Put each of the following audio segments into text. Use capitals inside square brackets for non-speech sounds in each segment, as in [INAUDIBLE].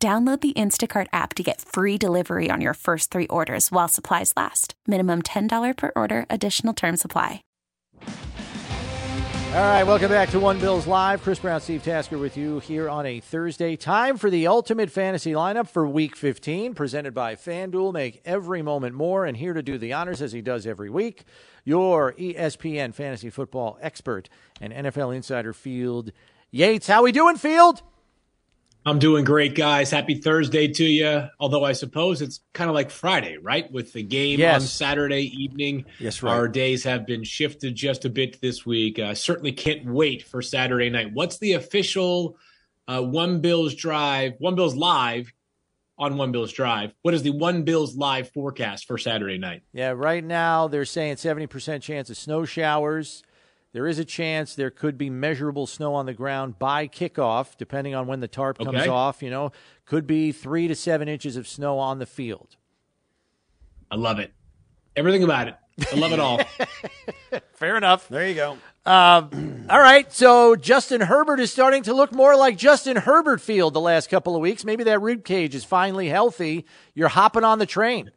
Download the Instacart app to get free delivery on your first three orders while supplies last. Minimum $10 per order, additional term supply. All right, welcome back to One Bills Live. Chris Brown, Steve Tasker with you here on a Thursday. Time for the ultimate fantasy lineup for week 15, presented by FanDuel. Make every moment more, and here to do the honors as he does every week, your ESPN fantasy football expert and NFL insider Field Yates. How we doing, Field? I'm doing great, guys. Happy Thursday to you. Although I suppose it's kind of like Friday, right? With the game Yes. on Saturday evening. Yes, right. Our days have been shifted just a bit this week. I certainly can't wait for Saturday night. What's the official uh, One Bills Drive, One Bills Live on One Bills Drive? What is the One Bills Live forecast for Saturday night? Yeah, right now they're saying 70% chance of snow showers. There is a chance there could be measurable snow on the ground by kickoff, depending on when the tarp comes Okay. off. You know, could be three to seven inches of snow on the field. I love it. Everything about it. I love it all. [LAUGHS] Fair enough. There you go. Um, [CLEARS THROAT] all right, so Justin Herbert is starting to look more like Justin Herbert Field the last couple of weeks. Maybe that rib cage is finally healthy. You're hopping on the train.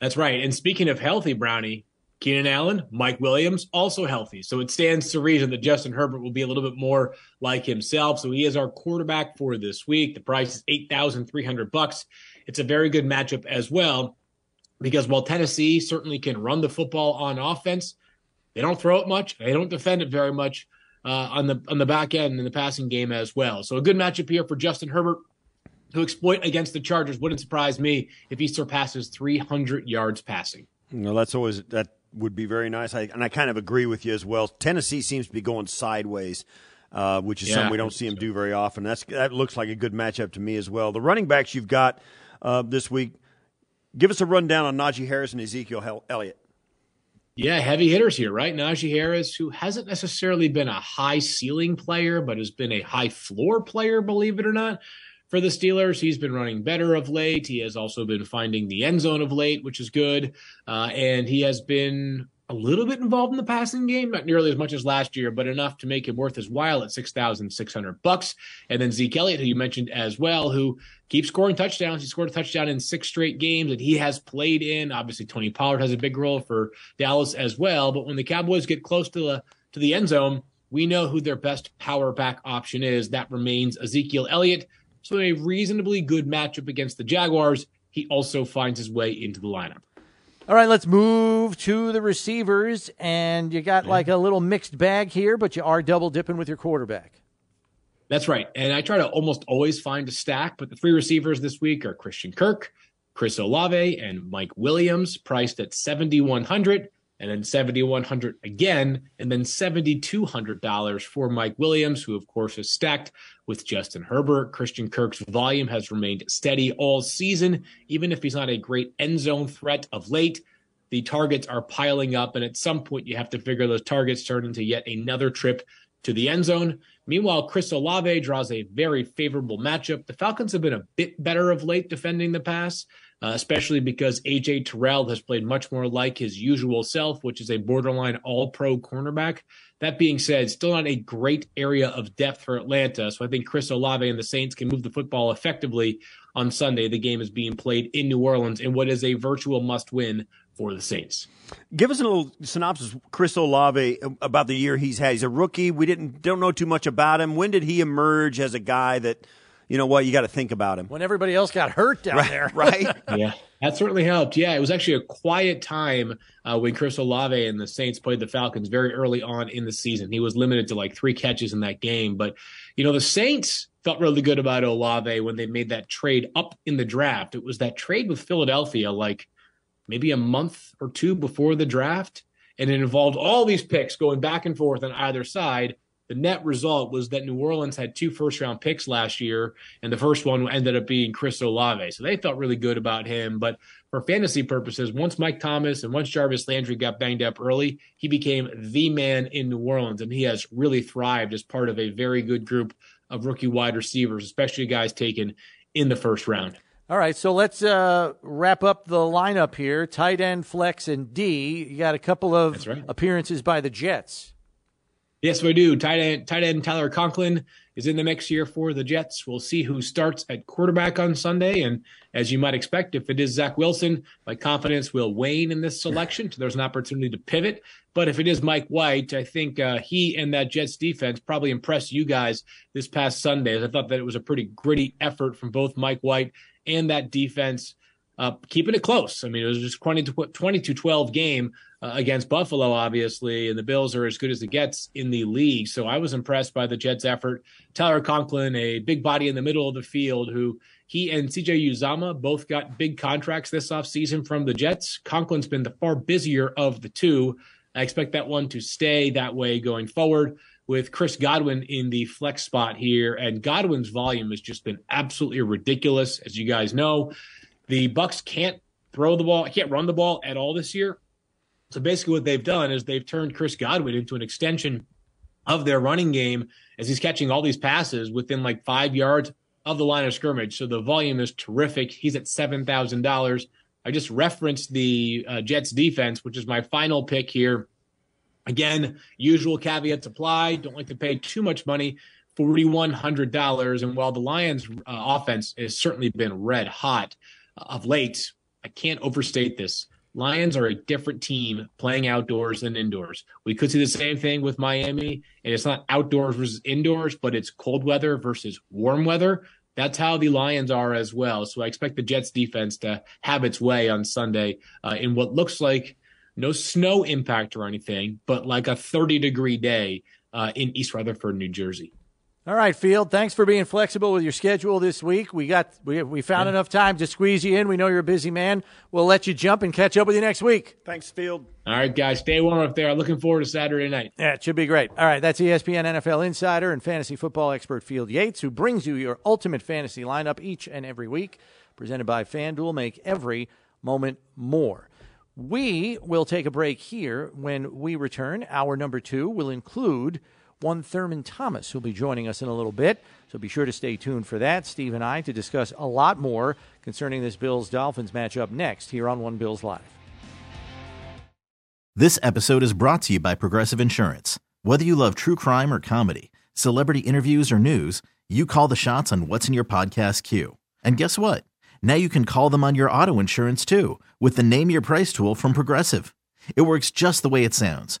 That's right. And speaking of healthy, Brownie, Keenan Allen, Mike Williams, also healthy. So it stands to reason that Justin Herbert will be a little bit more like himself. So he is our quarterback for this week. The price is eight thousand three hundred bucks. It's a very good matchup as well, because while Tennessee certainly can run the football on offense, they don't throw it much. They don't defend it very much uh, on the on the back end in the passing game as well. So a good matchup here for Justin Herbert to exploit against the Chargers. Wouldn't surprise me if he surpasses 300 yards passing. No, that's always that would be very nice. I, and I kind of agree with you as well. Tennessee seems to be going sideways, uh, which is Yeah, something we don't see them so. do very often. That's that looks like a good matchup to me as well. The running backs you've got uh, this week. Give us a rundown on Najee Harris and Ezekiel Elliott. Yeah, heavy hitters here, right? Najee Harris, who hasn't necessarily been a high ceiling player, but has been a high floor player, believe it or not, for the Steelers. He's been running better of late. He has also been finding the end zone of late, which is good. Uh, and he has been a little bit involved in the passing game, not nearly as much as last year, but enough to make it worth his while at six thousand six hundred bucks. And then Zeke Elliott, who you mentioned as well, who keeps scoring touchdowns. He scored a touchdown in six straight games, that he has played in. Obviously, Tony Pollard has a big role for Dallas as well. But when the Cowboys get close to the to the end zone, we know who their best power back option is. That remains Ezekiel Elliott. So in a reasonably good matchup against the Jaguars. He also finds his way into the lineup. All right, let's move to the receivers. And you got like a little mixed bag here, but you are double dipping with your quarterback. That's right. And I try to almost always find a stack, but the three receivers this week are Christian Kirk, Chris Olave, and Mike Williams, priced at 7100 and then 7100 again, and then $7,200 for Mike Williams, who of course is stacked with Justin Herbert. Christian Kirk's volume has remained steady all season, even if he's not a great end zone threat of late. The targets are piling up, and at some point, you have to figure those targets turn into yet another trip to the end zone. Meanwhile, Chris Olave draws a very favorable matchup. The Falcons have been a bit better of late defending the pass, uh, especially because AJ Terrell has played much more like his usual self, which is a borderline all pro cornerback. That being said, still not a great area of depth for Atlanta. So I think Chris Olave and the Saints can move the football effectively on Sunday. The game is being played in New Orleans in what is a virtual must win for the Saints. Give us a little synopsis, Chris Olave, about the year he's had. He's a rookie. We didn't don't know too much about him. When did he emerge as a guy that, you know what, you got to think about him? When everybody else got hurt down there. right? [LAUGHS] yeah, that certainly helped. Yeah, it was actually a quiet time uh, when Chris Olave and the Saints played the Falcons very early on in the season. He was limited to like three catches in that game, but you know the Saints felt really good about Olave when they made that trade up in the draft. It was that trade with Philadelphia, like maybe a month or two before the draft, and it involved all these picks going back and forth on either side. the net result was that New Orleans had two first round picks last year, and the first one ended up being Chris Olave. So they felt really good about him. But for fantasy purposes, once Mike Thomas and once Jarvis Landry got banged up early, he became the man in New Orleans, and he has really thrived as part of a very good group of rookie wide receivers, especially guys taken in the first round. All right, so let's uh, wrap up the lineup here. Tight end, flex, and D. You got a couple of right. appearances by the Jets. Yes, we do. Tight end, tight end Tyler Conklin is in the mix here for the Jets. We'll see who starts at quarterback on Sunday. And as you might expect, if it is Zach Wilson, my confidence will wane in this selection. So there's an opportunity to pivot. But if it is Mike White, I think uh, he and that Jets defense probably impressed you guys this past Sunday. I thought that it was a pretty gritty effort from both Mike White and that defense uh, keeping it close. I mean, it was just 20 to 20 to 12 game uh, against Buffalo, obviously, and the Bills are as good as it gets in the league. So I was impressed by the Jets' effort. Tyler Conklin, a big body in the middle of the field, who he and CJ Uzomah both got big contracts this offseason from the Jets. Conklin's been the far busier of the two. I expect that one to stay that way going forward with Chris Godwin in the flex spot here. And Godwin's volume has just been absolutely ridiculous. As you guys know, the Bucs can't throw the ball, can't run the ball at all this year. So basically, what they've done is they've turned Chris Godwin into an extension of their running game as he's catching all these passes within like five yards of the line of scrimmage. So the volume is terrific. He's at seven thousand dollars. I just referenced the uh, Jets defense, which is my final pick here. Again, usual caveats apply. Don't like to pay too much money. $4,100. And while the Lions' uh, offense has certainly been red hot of late, I can't overstate this. Lions are a different team playing outdoors than indoors. We could see the same thing with Miami, and it's not outdoors versus indoors, but it's cold weather versus warm weather. That's how the Lions are as well. So I expect the Jets defense to have its way on Sunday uh, in what looks like no snow impact or anything, but like a 30 degree day uh, in East Rutherford, New Jersey. All right, Field. Thanks for being flexible with your schedule this week. We got we we found yeah. enough time to squeeze you in. We know you're a busy man. We'll let you jump and catch up with you next week. Thanks, Field. All right, guys. Stay warm up there. Looking forward to Saturday night. Yeah, it should be great. All right, that's ESPN NFL insider and fantasy football expert Field Yates, who brings you your ultimate fantasy lineup each and every week. Presented by FanDuel, make every moment more. We will take a break here. When we return, hour number two will include one Thurman Thomas, who'll be joining us in a little bit. So be sure to stay tuned for that. Steve and I to discuss a lot more concerning this Bills Dolphins matchup next here on One Bills Live. This episode is brought to you by Progressive Insurance. Whether you love true crime or comedy, celebrity interviews or news, you call the shots on what's in your podcast queue. And guess what? Now you can call them on your auto insurance too with the Name Your Price tool from Progressive. It works just the way it sounds.